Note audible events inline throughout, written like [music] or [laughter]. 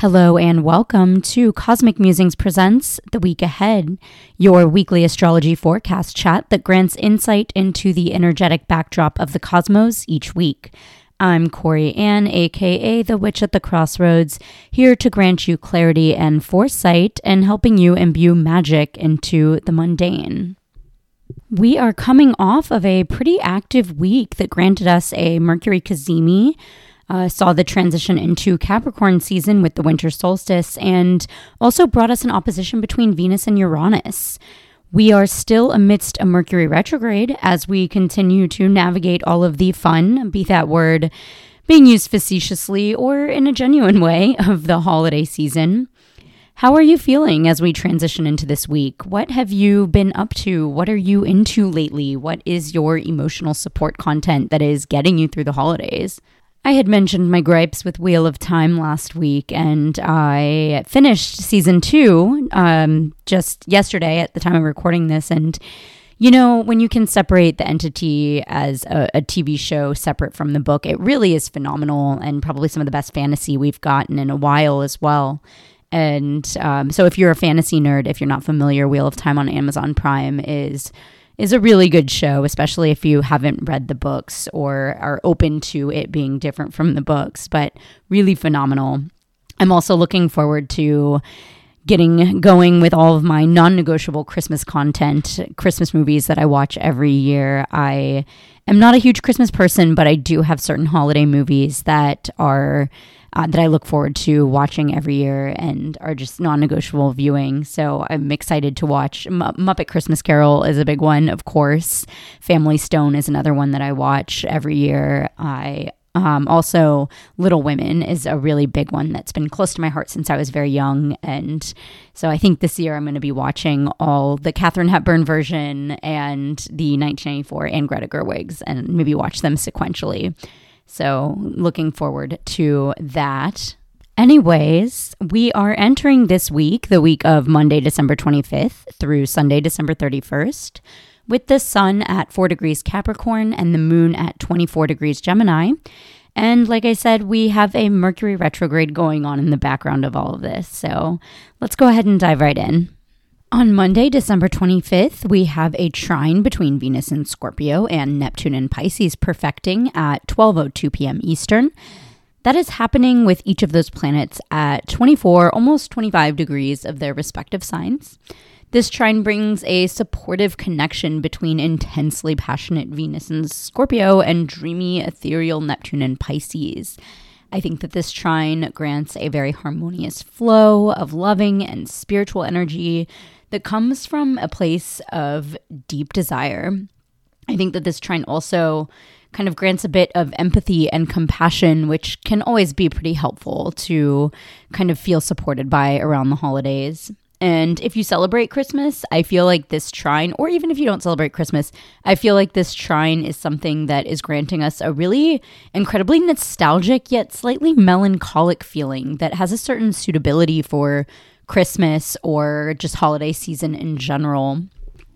Hello and welcome to Cosmic Musings Presents The Week Ahead, your weekly astrology forecast chat that grants insight into the energetic backdrop of the cosmos each week. I'm Corianne, aka the Witch at the Crossroads, here to grant you clarity and foresight and helping you imbue magic into the mundane. We are coming off of a pretty active week that granted us a Mercury Cazimi uh, saw the transition into Capricorn season with the winter solstice and also brought us an opposition between Venus and Uranus. We are still amidst a Mercury retrograde as we continue to navigate all of the fun, be that word being used facetiously or in a genuine way, [laughs] of the holiday season. How are you feeling as we transition into this week? What have you been up to? What are you into lately? What is your emotional support content that is getting you through the holidays? I had mentioned my gripes with Wheel of Time last week, and I finished season two um, just yesterday at the time of recording this. And, you know, when you can separate the entity as a, a TV show separate from the book, it really is phenomenal and probably some of the best fantasy we've gotten in a while as well. And um, so, if you're a fantasy nerd, if you're not familiar, Wheel of Time on Amazon Prime is is a really good show, especially if you haven't read the books or are open to it being different from the books, but really phenomenal. I'm also looking forward to getting going with all of my non negotiable Christmas content, Christmas movies that I watch every year. I am not a huge Christmas person, but I do have certain holiday movies that are uh, that I look forward to watching every year and are just non negotiable viewing. So I'm excited to watch. M- Muppet Christmas Carol is a big one, of course. Family Stone is another one that I watch every year. I um, also, Little Women is a really big one that's been close to my heart since I was very young. And so I think this year I'm going to be watching all the Katharine Hepburn version and the 1994 and Greta Gerwig's and maybe watch them sequentially. So, looking forward to that. Anyways, we are entering this week, the week of Monday, December 25th through Sunday, December 31st, with the sun at 4 degrees Capricorn and the moon at 24 degrees Gemini. And like I said, we have a Mercury retrograde going on in the background of all of this. So let's go ahead and dive right in. On Monday, December 25th, we have a trine between Venus and Scorpio and Neptune and Pisces perfecting at 12:02 p.m. Eastern. That is happening with each of those planets at 24, almost 25 degrees of their respective signs. This trine brings a supportive connection between intensely passionate Venus and Scorpio and dreamy, ethereal Neptune and Pisces. I think that this trine grants a very harmonious flow of loving and spiritual energy that comes from a place of deep desire. I think that this trine also kind of grants a bit of empathy and compassion, which can always be pretty helpful to kind of feel supported by around the holidays. And if you celebrate Christmas, I feel like this trine, or even if you don't celebrate Christmas, I feel like this trine is something that is granting us a really incredibly nostalgic yet slightly melancholic feeling that has a certain suitability for Christmas or just holiday season in general.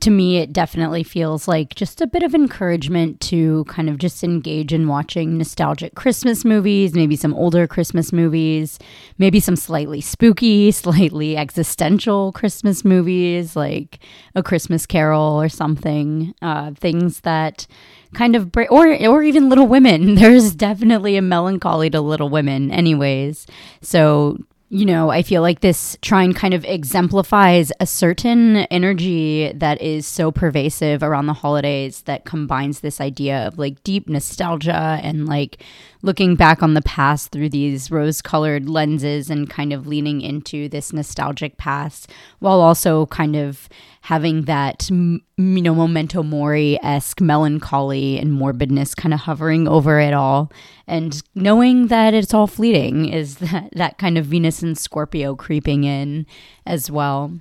To me, it definitely feels like just a bit of encouragement to kind of just engage in watching nostalgic Christmas movies, maybe some older Christmas movies, maybe some slightly spooky, [laughs] slightly existential Christmas movies like A Christmas Carol or something. Uh, things that kind of or or even Little Women. [laughs] There's definitely a melancholy to Little Women, anyways. So you know, I feel like this trine kind of exemplifies a certain energy that is so pervasive around the holidays that combines this idea of like deep nostalgia and like looking back on the past through these rose colored lenses and kind of leaning into this nostalgic past while also kind of having that, you know, memento mori esque melancholy and morbidness kind of hovering over it all. And knowing that it's all fleeting is [laughs] that, that kind of Venus and Scorpio creeping in as well.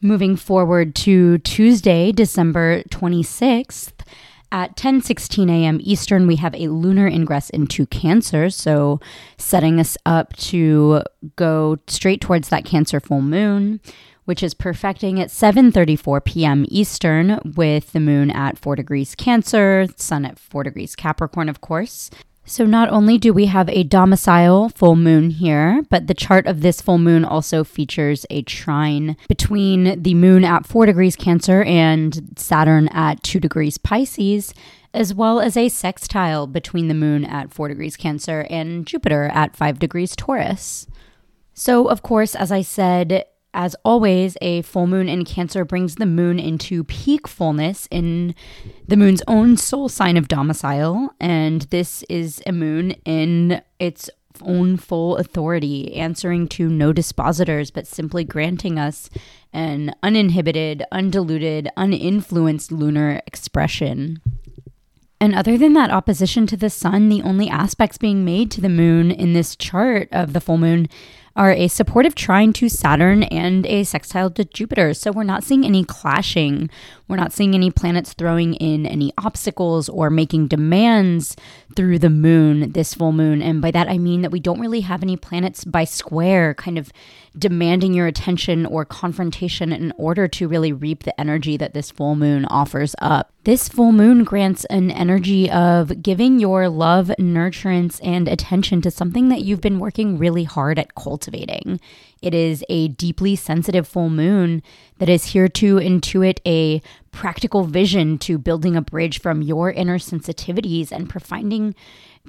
Moving forward to Tuesday, December 26th, at 10:16 a.m. Eastern, we have a lunar ingress into Cancer, so setting us up to go straight towards that Cancer full moon, which is perfecting at 7:34 p.m. Eastern with the moon at 4 degrees Cancer, sun at 4 degrees Capricorn, of course. So, not only do we have a domicile full moon here, but the chart of this full moon also features a trine between the moon at 4 degrees Cancer and Saturn at 2 degrees Pisces, as well as a sextile between the moon at 4 degrees Cancer and Jupiter at 5 degrees Taurus. So, of course, as I said, as always, a full moon in Cancer brings the moon into peak fullness in the moon's own soul sign of domicile. And this is a moon in its own full authority, answering to no dispositors, but simply granting us an uninhibited, undiluted, uninfluenced lunar expression. And other than that opposition to the sun, the only aspects being made to the moon in this chart of the full moon are a supportive trine to Saturn and a sextile to Jupiter. So we're not seeing any clashing. We're not seeing any planets throwing in any obstacles or making demands through the moon, this full moon. And by that, I mean that we don't really have any planets by square kind of demanding your attention or confrontation in order to really reap the energy that this full moon offers up. This full moon grants an energy of giving your love, nurturance, and attention to something that you've been working really hard at cultivating. It is a deeply sensitive full moon that is here to intuit a practical vision to building a bridge from your inner sensitivities and providing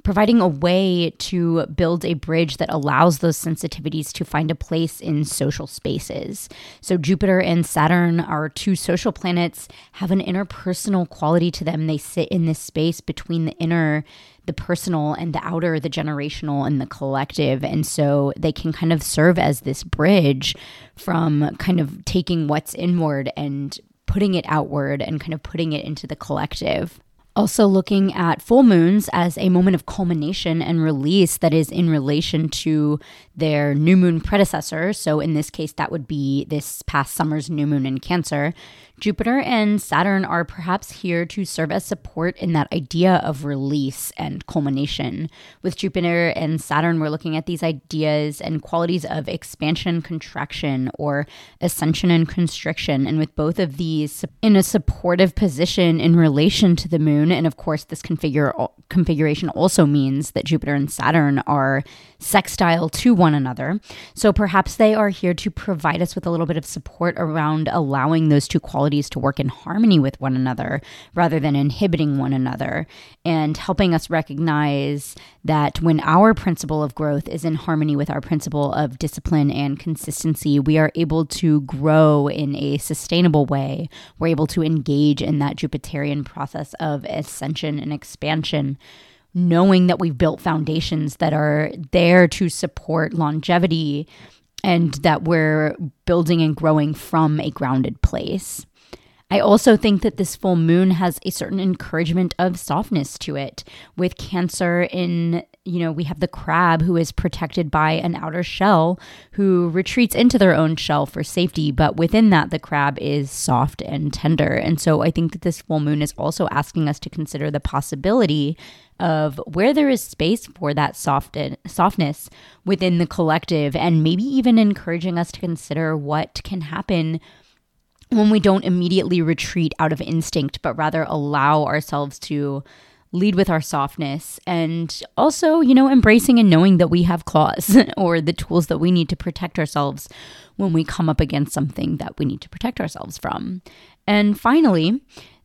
providing a way to build a bridge that allows those sensitivities to find a place in social spaces. So, Jupiter and Saturn are two social planets, have an interpersonal quality to them. They sit in this space between the inner, the personal, and the outer, the generational, and the collective. And so they can kind of serve as this bridge from kind of taking what's inward and putting it outward and kind of putting it into the collective. Also, looking at full moons as a moment of culmination and release that is in relation to their new moon predecessor. So, in this case, that would be this past summer's new moon in Cancer. Jupiter and Saturn are perhaps here to serve as support in that idea of release and culmination. With Jupiter and Saturn, we're looking at these ideas and qualities of expansion, contraction, or ascension and constriction. And with both of these in a supportive position in relation to the moon, and of course, this configure, configuration also means that Jupiter and Saturn are sextile to one another. So perhaps they are here to provide us with a little bit of support around allowing those two qualities to work in harmony with one another rather than inhibiting one another and helping us recognize that when our principle of growth is in harmony with our principle of discipline and consistency, we are able to grow in a sustainable way. We're able to engage in that Jupiterian process of ascension and expansion knowing that we've built foundations that are there to support longevity and that we're building and growing from a grounded place. I also think that this full moon has a certain encouragement of softness to it. With Cancer in, you know, we have the crab who is protected by an outer shell who retreats into their own shell for safety, but within that, the crab is soft and tender. And so I think that this full moon is also asking us to consider the possibility of where there is space for that soft softness within the collective and maybe even encouraging us to consider what can happen when we don't immediately retreat out of instinct, but rather allow ourselves to lead with our softness and also, you know, embracing and knowing that we have claws [laughs] or the tools that we need to protect ourselves when we come up against something that we need to protect ourselves from. And finally,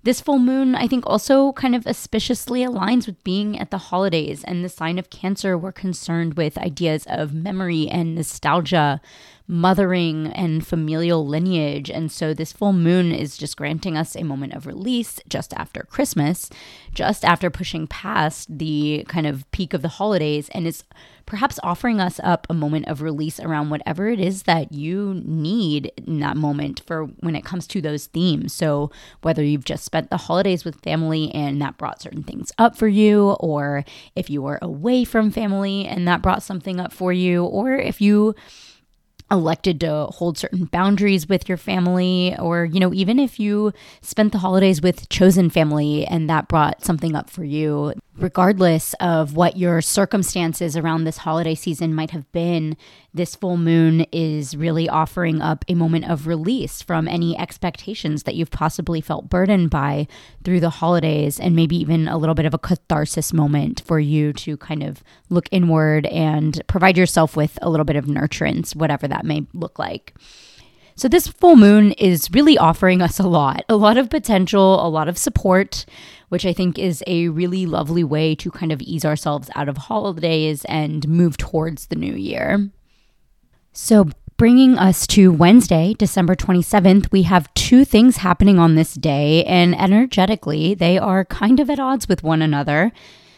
this full moon, I think, also kind of auspiciously aligns with being at the holidays and the sign of Cancer. We're concerned with ideas of memory and nostalgia, mothering and familial lineage. And so this full moon is just granting us a moment of release just after Christmas, just after pushing past the kind of peak of the holidays, and is perhaps offering us up a moment of release around whatever it is that you need in that moment for when it comes to those themes. So whether you've just spent the holidays with family and that brought certain things up for you, or if you were away from family and that brought something up for you, or if you elected to hold certain boundaries with your family or you know even if you spent the holidays with chosen family and that brought something up for you regardless of what your circumstances around this holiday season might have been, this full moon is really offering up a moment of release from any expectations that you've possibly felt burdened by through the holidays, and maybe even a little bit of a catharsis moment for you to kind of look inward and provide yourself with a little bit of nurturance, whatever that may look like. So, this full moon is really offering us a lot a lot of potential, a lot of support, which I think is a really lovely way to kind of ease ourselves out of holidays and move towards the new year. So, bringing us to Wednesday, December 27th, we have two things happening on this day, and energetically, they are kind of at odds with one another.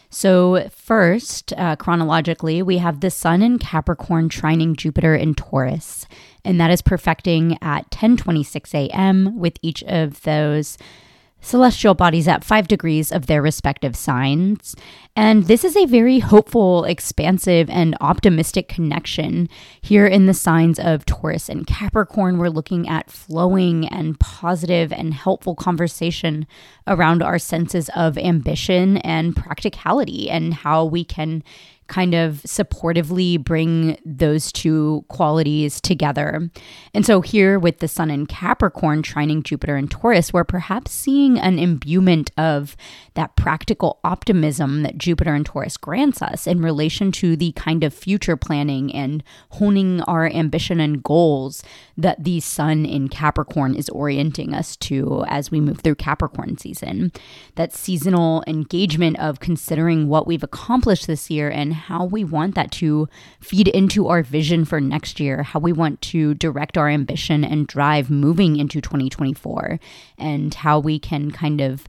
So, first, uh, chronologically, we have the Sun in Capricorn trining Jupiter in Taurus, and that is perfecting at 10:26 a.m. with each of those celestial bodies at five degrees of their respective signs. And this is a very hopeful, expansive, and optimistic connection. Here in the signs of Taurus and Capricorn, we're looking at flowing and positive and helpful conversation around our senses of ambition and practicality and how we can kind of supportively bring those two qualities together. And so, here with the Sun in Capricorn trining Jupiter and Taurus, we're perhaps seeing an imbuement of that practical optimism that Jupiter and Taurus grants us in relation to the kind of future planning and honing our ambition and goals that the Sun in Capricorn is orienting us to as we move through Capricorn season. That seasonal engagement of considering what we've accomplished this year and how we want that to feed into our vision for next year, how we want to direct our ambition and drive moving into 2024, and how we can kind of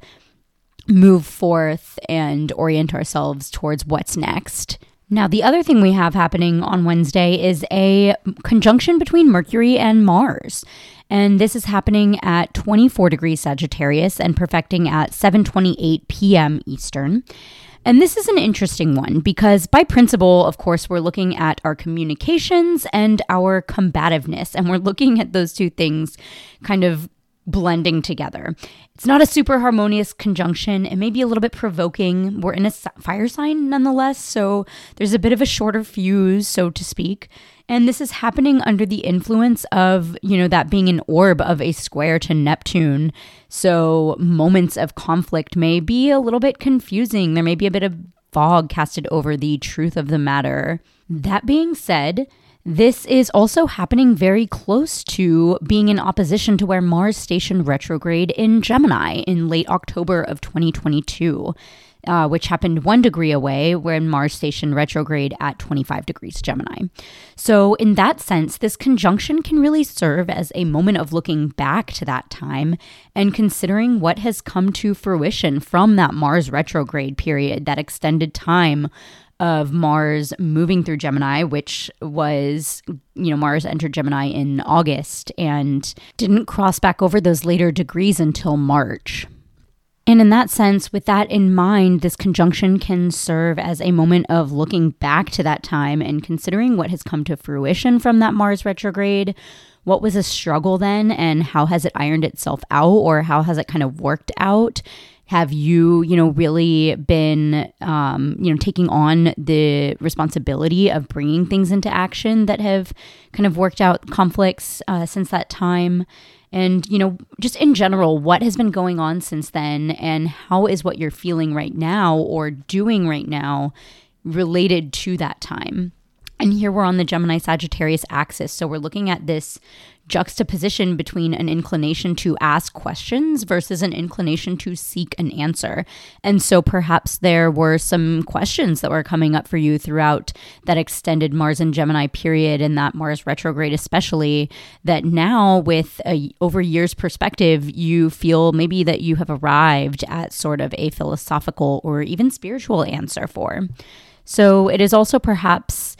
move forth and orient ourselves towards what's next. Now, the other thing we have happening on Wednesday is a conjunction between Mercury and Mars. And this is happening at 24 degrees Sagittarius and perfecting at 7:28 p.m. Eastern. And this is an interesting one because, by principle, of course, we're looking at our communications and our combativeness, and we're looking at those two things kind of blending together. It's not a super harmonious conjunction. It may be a little bit provoking. We're in a fire sign nonetheless, so there's a bit of a shorter fuse, so to speak. And this is happening under the influence of, you know, that being an orb of a square to Neptune. So moments of conflict may be a little bit confusing. There may be a bit of fog casted over the truth of the matter. That being said, this is also happening very close to being in opposition to where Mars stationed retrograde in Gemini in late October of 2022 uh, which happened one degree away when Mars stationed retrograde at 25 degrees Gemini. So, in that sense, this conjunction can really serve as a moment of looking back to that time and considering what has come to fruition from that Mars retrograde period, that extended time of Mars moving through Gemini, which was, you know, Mars entered Gemini in August and didn't cross back over those later degrees until March. And in that sense, with that in mind, this conjunction can serve as a moment of looking back to that time and considering what has come to fruition from that Mars retrograde. What was a struggle then, and how has it ironed itself out, or how has it kind of worked out? Have you, you know, really been, um, you know, taking on the responsibility of bringing things into action that have kind of worked out conflicts uh, since that time? and you know just in general what has been going on since then and how is what you're feeling right now or doing right now related to that time and here we're on the Gemini Sagittarius axis. So we're looking at this juxtaposition between an inclination to ask questions versus an inclination to seek an answer. And so perhaps there were some questions that were coming up for you throughout that extended Mars and Gemini period and that Mars retrograde especially that now with a over years perspective you feel maybe that you have arrived at sort of a philosophical or even spiritual answer for. So it is also perhaps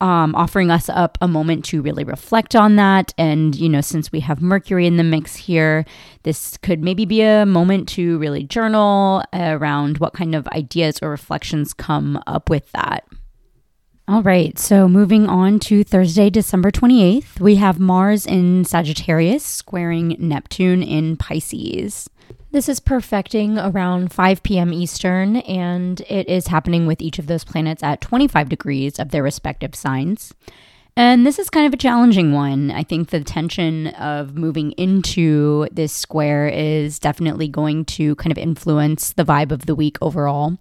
um, offering us up a moment to really reflect on that. And, you know, since we have Mercury in the mix here, this could maybe be a moment to really journal around what kind of ideas or reflections come up with that. All right, so moving on to Thursday, December 28th, we have Mars in Sagittarius squaring Neptune in Pisces. This is perfecting around 5 p.m. Eastern, and it is happening with each of those planets at 25 degrees of their respective signs. And this is kind of a challenging one. I think the tension of moving into this square is definitely going to kind of influence the vibe of the week overall.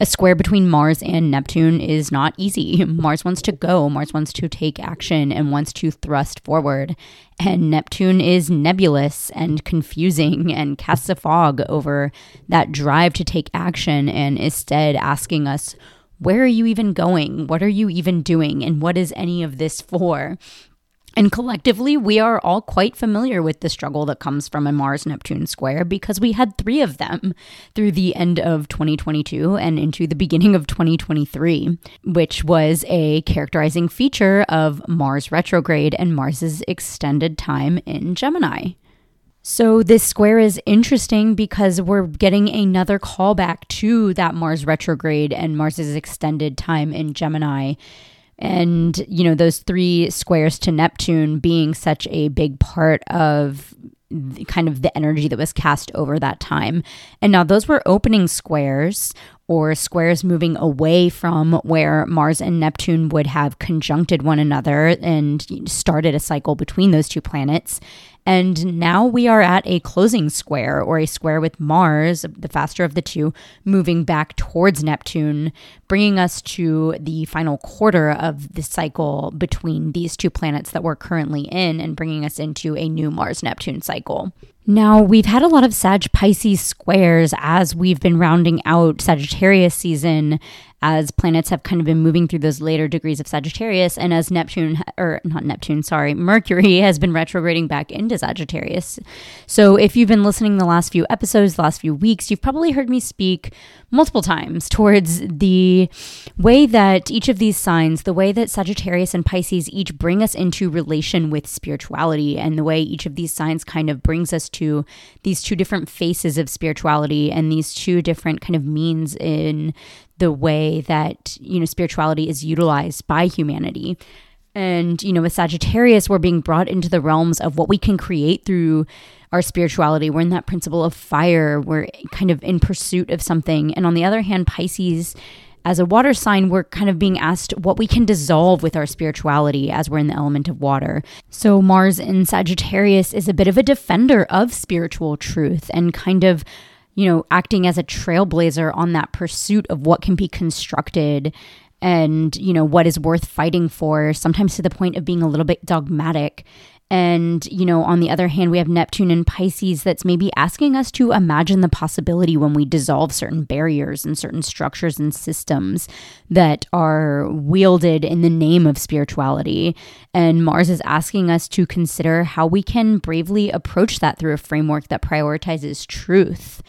A square between Mars and Neptune is not easy. [laughs] Mars wants to go, Mars wants to take action, and wants to thrust forward. And Neptune is nebulous and confusing and casts a fog over that drive to take action and instead asking us, where are you even going? What are you even doing? And what is any of this for? And collectively, we are all quite familiar with the struggle that comes from a Mars Neptune square because we had three of them through the end of 2022 and into the beginning of 2023, which was a characterizing feature of Mars retrograde and Mars's extended time in Gemini. So, this square is interesting because we're getting another callback to that Mars retrograde and Mars's extended time in Gemini and you know those three squares to neptune being such a big part of kind of the energy that was cast over that time and now those were opening squares or squares moving away from where Mars and Neptune would have conjuncted one another and started a cycle between those two planets. And now we are at a closing square or a square with Mars, the faster of the two, moving back towards Neptune, bringing us to the final quarter of the cycle between these two planets that we're currently in and bringing us into a new Mars Neptune cycle. Now, we've had a lot of Sag Pisces squares as we've been rounding out Sagittarius season as planets have kind of been moving through those later degrees of Sagittarius, and as Neptune, or not Neptune, sorry, Mercury has been retrograding back into Sagittarius. So, if you've been listening the last few episodes, the last few weeks, you've probably heard me speak multiple times towards the way that each of these signs, the way that Sagittarius and Pisces each bring us into relation with spirituality, and the way each of these signs kind of brings us to these two different faces of spirituality and these two different kind of means in the way that, you know, spirituality is utilized by humanity. And, you know, with Sagittarius, we're being brought into the realms of what we can create through our spirituality. We're in that principle of fire. We're kind of in pursuit of something. And on the other hand, Pisces, as a water sign, we're kind of being asked what we can dissolve with our spirituality as we're in the element of water. So, Mars in Sagittarius is a bit of a defender of spiritual truth and kind of you know, acting as a trailblazer on that pursuit of what can be constructed and, you know, what is worth fighting for, sometimes to the point of being a little bit dogmatic. And, you know, on the other hand, we have Neptune and Pisces that's maybe asking us to imagine the possibility when we dissolve certain barriers and certain structures and systems that are wielded in the name of spirituality. And Mars is asking us to consider how we can bravely approach that through a framework that prioritizes truth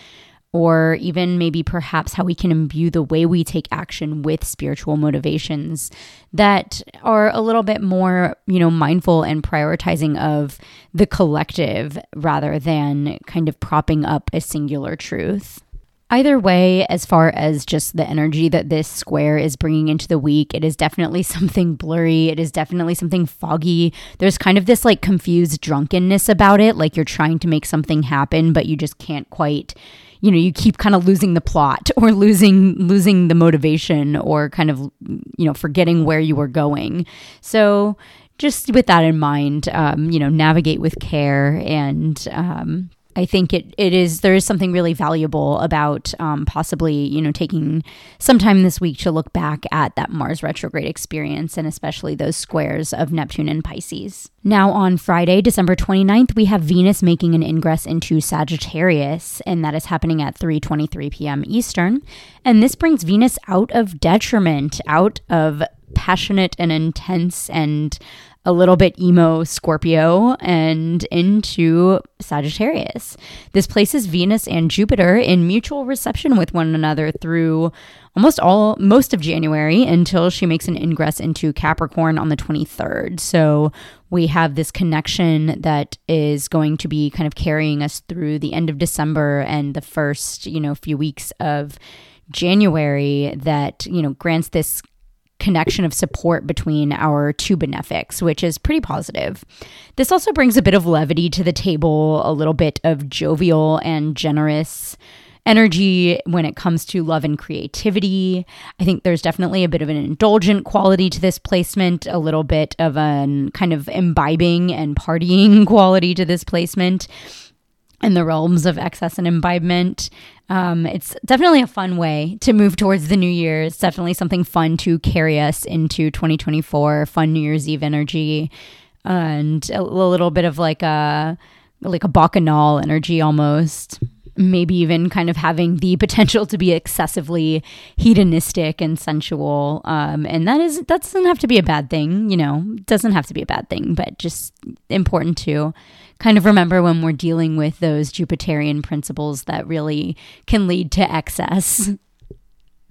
or even maybe perhaps how we can imbue the way we take action with spiritual motivations that are a little bit more, you know, mindful and prioritizing of the collective rather than kind of propping up a singular truth. Either way, as far as just the energy that this square is bringing into the week, it is definitely [laughs] something blurry. It is definitely something foggy. There's kind of this like confused drunkenness about it, like you're trying to make something happen, but you just can't quite you know you keep kind of losing the plot [laughs] or losing losing the motivation or kind of you know forgetting where you were going so just with that in mind um, you know navigate with care and um, I think it, it is there is something really valuable about um, possibly you know taking some time this week to look back at that Mars retrograde experience and especially those squares of Neptune and Pisces. Now on Friday, December 29th, we have Venus making an ingress into Sagittarius and that is happening at 3:23 p.m. Eastern and this brings Venus out of detriment, out of passionate and intense and a little bit emo Scorpio and into Sagittarius. This places Venus and Jupiter in mutual reception with one another through almost all most of January until she makes an ingress into Capricorn on the 23rd. So we have this connection that is going to be kind of carrying us through the end of December and the first, you know, few weeks of January that, you know, grants this connection of support between our two benefics, which is pretty positive. This also brings a bit of levity to the table, a little bit of jovial and generous energy when it comes to love and creativity. I think there's definitely a bit of an indulgent quality to this placement, a little bit of an kind of imbibing and partying [laughs] quality to this placement in the realms of excess and imbibement. Um, it's definitely a fun way to move towards the new year. It's definitely something fun to carry us into 2024, fun New Year's Eve energy, and a, a little bit of like a like a bacchanal energy almost maybe even kind of having the potential to be excessively hedonistic and sensual. Um, and that is that doesn't have to be a bad thing, you know, doesn't have to be a bad thing, but just important to kind of remember when we're dealing with those Jupiterian principles that really can lead to excess.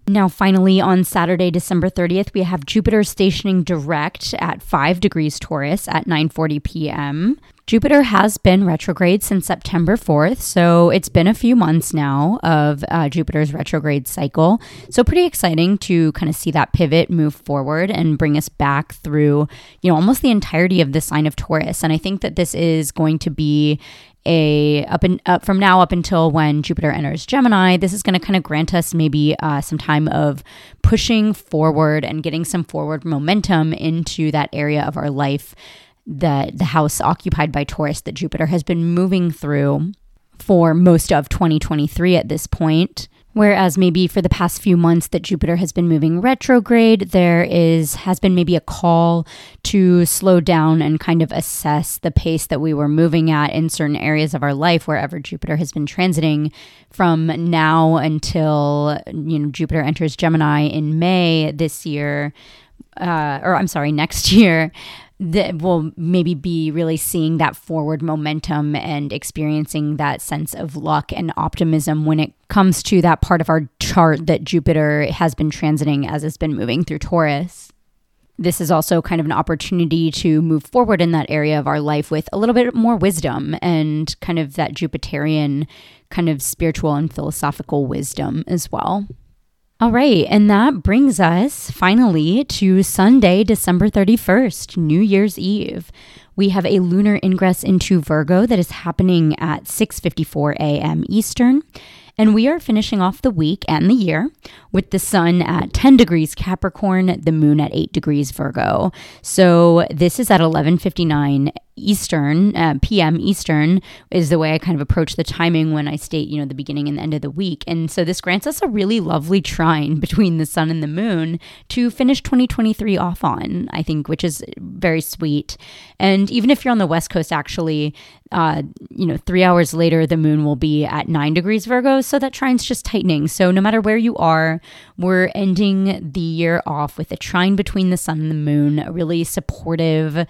Now, finally, on Saturday, December 30th, we have Jupiter stationing direct at 5 degrees Taurus at 9:40 p.m. Jupiter has been retrograde since September 4th, so it's been a few months now of uh, Jupiter's retrograde cycle. So, pretty exciting to kind of see that pivot move forward and bring us back through, you know, almost the entirety of the sign of Taurus. And I think that this is going to be a up and up from now up until when Jupiter enters Gemini. This is going to kind of grant us maybe uh, some time of pushing forward and getting some forward momentum into that area of our life the the house occupied by Taurus that Jupiter has been moving through for most of 2023 at this point. Whereas maybe for the past few months that Jupiter has been moving retrograde, there is has been maybe a call to slow down and kind of assess the pace that we were moving at in certain areas of our life wherever Jupiter has been transiting from now until you know Jupiter enters Gemini in May this year. Uh, or I'm sorry, next [laughs] year that will maybe be really seeing that forward momentum and experiencing that sense of luck and optimism when it comes to that part of our chart that Jupiter has been transiting as it's been moving through Taurus. This is also kind of an opportunity to move forward in that area of our life with a little bit more wisdom and kind of that Jupiterian kind of spiritual and philosophical wisdom as well. All right, and that brings us finally to Sunday, December 31st, New Year's Eve. We have a lunar ingress into Virgo that is happening at 6:54 a.m. Eastern. And we are finishing off the week and the year with the sun at 10 degrees Capricorn, the moon at 8 degrees Virgo. So this is at 11:59 Eastern, uh, PM Eastern is the way I kind of approach the timing when I state, you know, the beginning and the end of the week. And so this grants us a really lovely trine [laughs] between the sun and the moon to finish 2023 off on, I think, which is very sweet. And even if you're on the West Coast, actually, uh, you know, three hours later, the moon will be at nine degrees Virgo. So that trine's just tightening. So no matter where you are, we're ending the year off with a trine between the sun and the moon, a really supportive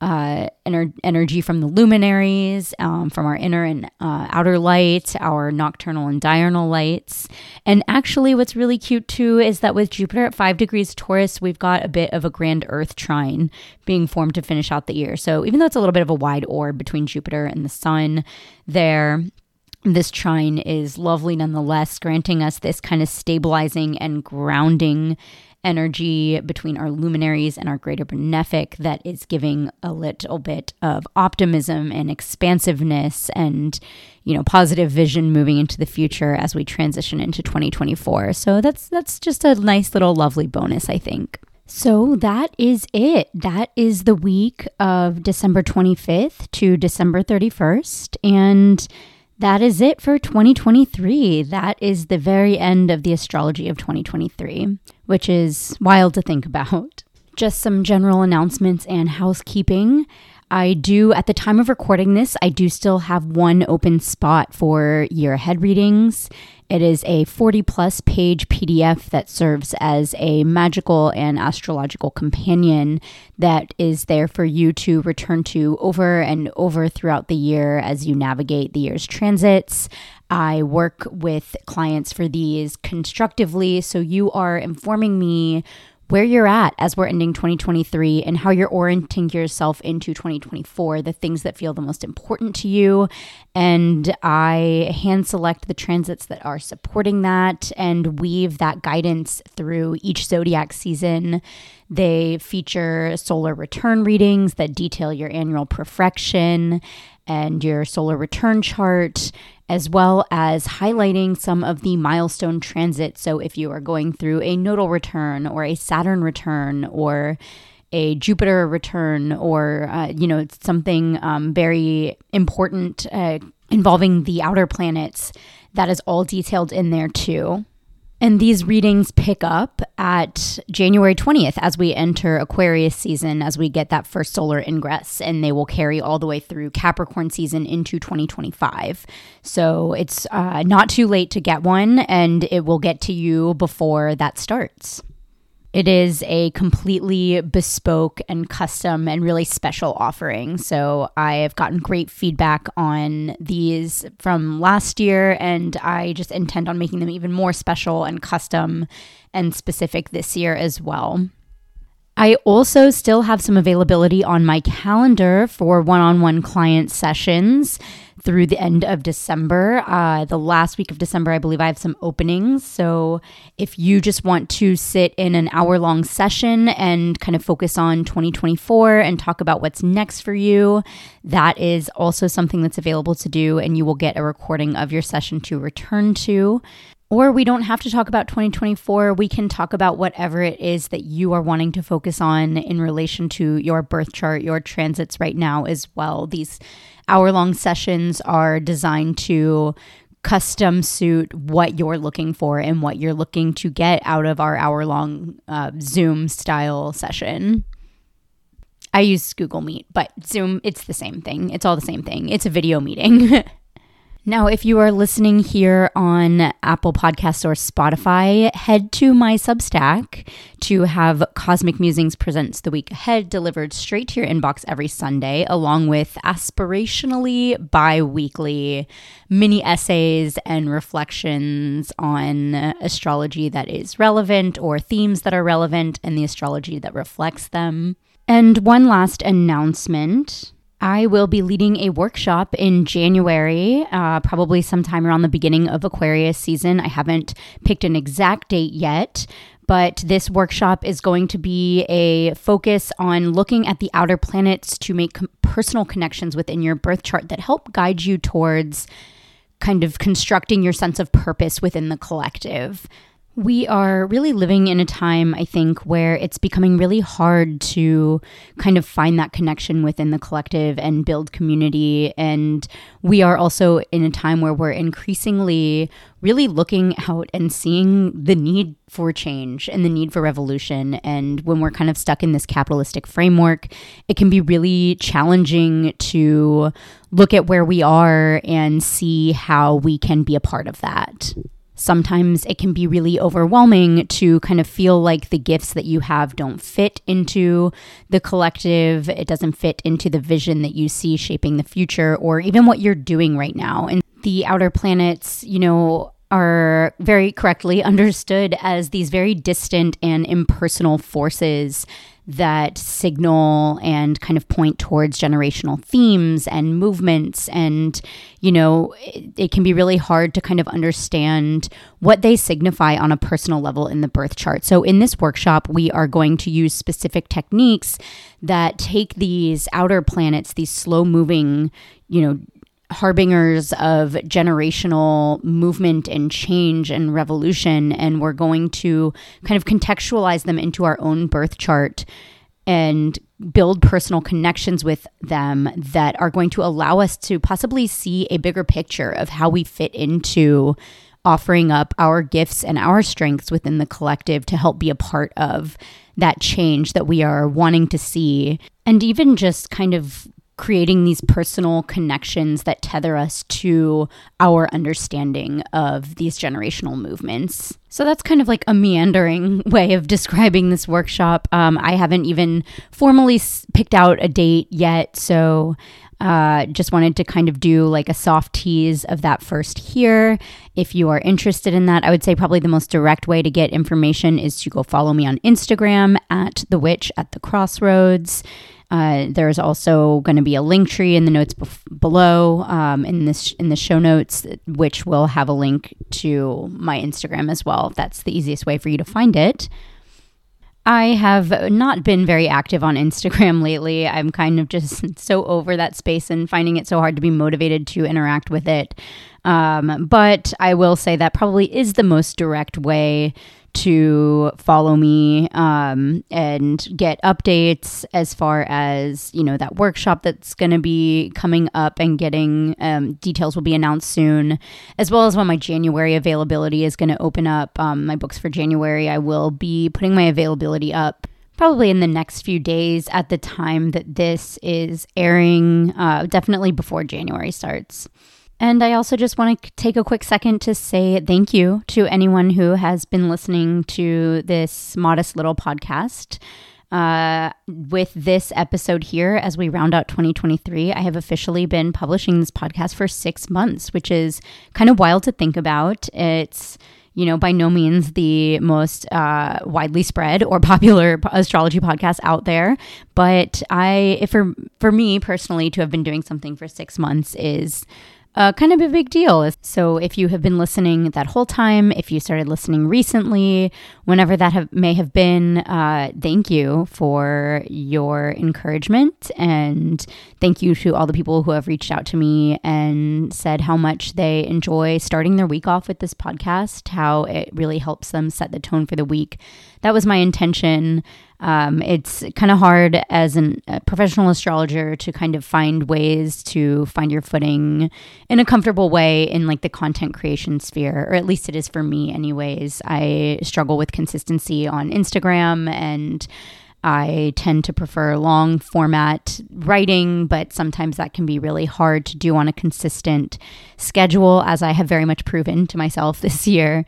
uh, ener- energy from the luminaries, um, from our inner and uh, outer light, our nocturnal and diurnal lights. And actually, what's really cute too is that with Jupiter at five degrees Taurus, we've got a bit of a grand Earth trine being formed to finish out the year. So even though it's a little bit of a wide orb between Jupiter and the Sun, there this trine is lovely nonetheless, granting us this kind of stabilizing and grounding energy between our luminaries and our greater benefic that is giving a little bit of optimism and expansiveness and you know positive vision moving into the future as we transition into 2024 so that's that's just a nice little lovely bonus i think so that is it. That is the week of December 25th to December 31st. And that is it for 2023. That is the very end of the astrology of 2023, which is wild to think about. Just some general announcements and housekeeping. I do, at the time of recording this, I do still have one open spot for year ahead readings. It is a 40 plus page PDF that serves as a magical and astrological companion that is there for you to return to over and over throughout the year as you navigate the year's transits. I work with clients for these constructively, so you are informing me where you're at as we're ending 2023 and how you're orienting yourself into 2024, the things that feel the most important to you. And I hand select the transits that are supporting that and weave that guidance through each zodiac season. They feature solar return readings that detail your annual profection and your solar return chart as well as highlighting some of the milestone transits. So, if you are going through a nodal return or a Saturn return or a Jupiter return or, uh, you know, it's something um, very important uh, involving the outer planets, that is all detailed in there too. And these readings pick up at January 20th as we enter Aquarius season, as we get that first solar ingress, and they will carry all the way through Capricorn season into 2025. So it's uh, not too late to get one, and it will get to you before that starts. It is a completely bespoke and custom and really special offering. So I have gotten great feedback on these from last year, and I just intend on making them even more special and custom and specific this year as well. I also still have some availability on my calendar for one on one client sessions through the end of December. Uh, the last week of December, I believe I have some openings. So if you just want to sit in an hour long session and kind of focus on 2024 and talk about what's next for you, that is also something that's available to do. And you will get a recording of your session to return to. Or we don't have to talk about 2024. We can talk about whatever it is that you are wanting to focus on in relation to your birth chart, your transits right now as well. These hour long sessions are designed to custom suit what you're looking for and what you're looking to get out of our hour long uh, Zoom style session. I use Google Meet, but Zoom, it's the same thing. It's all the same thing. It's a video meeting. [laughs] Now, if you are listening here on Apple Podcasts or Spotify, head to my Substack to have Cosmic Musings Presents the Week Ahead delivered straight to your inbox every Sunday, along with aspirationally bi weekly mini essays and reflections on astrology that is relevant or themes that are relevant and the astrology that reflects them. And one last announcement. I will be leading a workshop in January, uh, probably sometime around the beginning of Aquarius season. I haven't picked an exact date yet, but this workshop is going to be a focus on looking at the outer planets to make personal connections within your birth chart that help guide you towards kind of constructing your sense of purpose within the collective. We are really living in a time, I think, where it's becoming really hard to kind of find that connection within the collective and build community. And we are also in a time where we're increasingly really looking out and seeing the need for change and the need for revolution. And when we're kind of stuck in this capitalistic framework, it can be really challenging to look at where we are and see how we can be a part of that sometimes it can be really overwhelming to kind of feel like the gifts that you have don't fit into the collective. It doesn't fit into the vision that you see shaping the future or even what you're doing right now. And the outer planets, you know, are very correctly [laughs] understood as these very distant and impersonal forces that signal and kind of point towards generational themes and movements. And, you know, it, it, can be really hard to kind of understand what they signify on a personal level in the birth chart. So, in this workshop, we are going to use specific techniques that take these outer planets, these slow moving, you know, harbingers of generational movement and change and revolution. And we're going to kind of contextualize them into our own birth chart and build personal connections with them that are going to allow us to possibly see a bigger picture of how we fit into offering up our gifts and our strengths within the collective to help be a part of that change that we are wanting to see. And even just kind of creating these personal connections that tether us to our understanding of these generational movements. So that's kind of like a meandering [laughs] way of describing this workshop. Um, I haven't even formally picked out a date yet, so Uh, just wanted to kind of do like a soft tease of that first here. If you are interested in that, I would say probably the most direct way to get information is to go follow me on Instagram at the witch at the crossroads. Uh, there's also going to be a link tree in the notes bef- below um, in this in the show notes, which will have a link to my Instagram as well. That's the easiest way for you to find it. I have not been very active on Instagram [laughs] lately. I'm kind of just so over that space and finding it so hard to be motivated to interact with it. Um, but I will say that probably is the most direct way to follow me um, and get updates as far as you know that workshop that's going to be coming up and getting um, details will be announced soon as well as when my january availability is going to open up. Um, my books for january i will be putting my availability up probably in the next few days at the time that this is airing uh, definitely before january starts and I also just want to take a quick second to say thank you to anyone who has been listening to this modest little podcast. Uh, with this episode here, as we round out 2023, I have officially been publishing this podcast for six months, which is kind of wild to think about. It's you know, by no means the most uh, widely spread or [laughs] popular astrology podcast out there. But I, for for me personally, to have been doing something for six months is uh, kind of a big deal. So if you have been listening that whole time, if you started listening recently, whenever that have, may have been, uh, thank you for your encouragement. And thank you to all the people who have reached out to me and said how much they enjoy starting their week off with this podcast, how it really helps them set the tone for the week. That was my intention um, it's kind of hard as an, a professional astrologer to kind of find ways to find your footing in a comfortable way in like the content creation sphere, or at least it is for me, anyways. I struggle with consistency on Instagram and I tend to prefer long format writing, but sometimes that can be really hard to do on a consistent schedule, as I have very much proven to myself [laughs] this year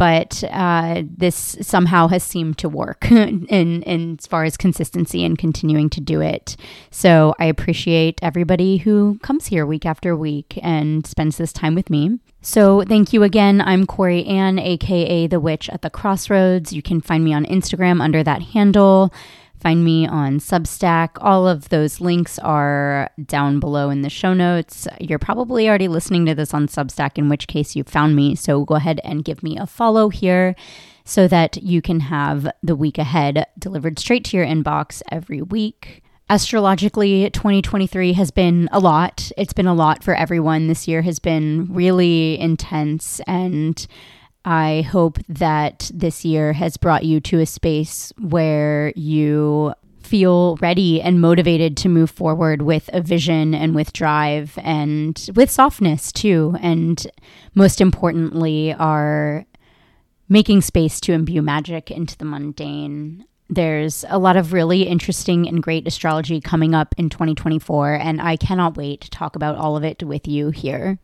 but uh, this somehow has seemed to work [laughs] in, in as far as consistency and continuing to do it. So I appreciate everybody who comes here week after week and spends this time with me. So thank you again. I'm Corianne, aka The Witch at the Crossroads. You can find me on Instagram under that handle. Find me on Substack. All of those links are down below in the show notes. You're probably already listening to this on Substack, in which case you found me. So go ahead and give me a follow here so that you can have the week ahead delivered straight to your inbox every week. Astrologically, 2023 has been a lot. It's been a lot for everyone. This year has been really intense and I hope that this year has brought you to a space where you feel ready and motivated to move forward with a vision and with drive and with softness too. And most importantly, are making space to imbue magic into the mundane. There's a lot of really interesting and great astrology coming up in 2024, and I cannot wait to talk about all of it with you here.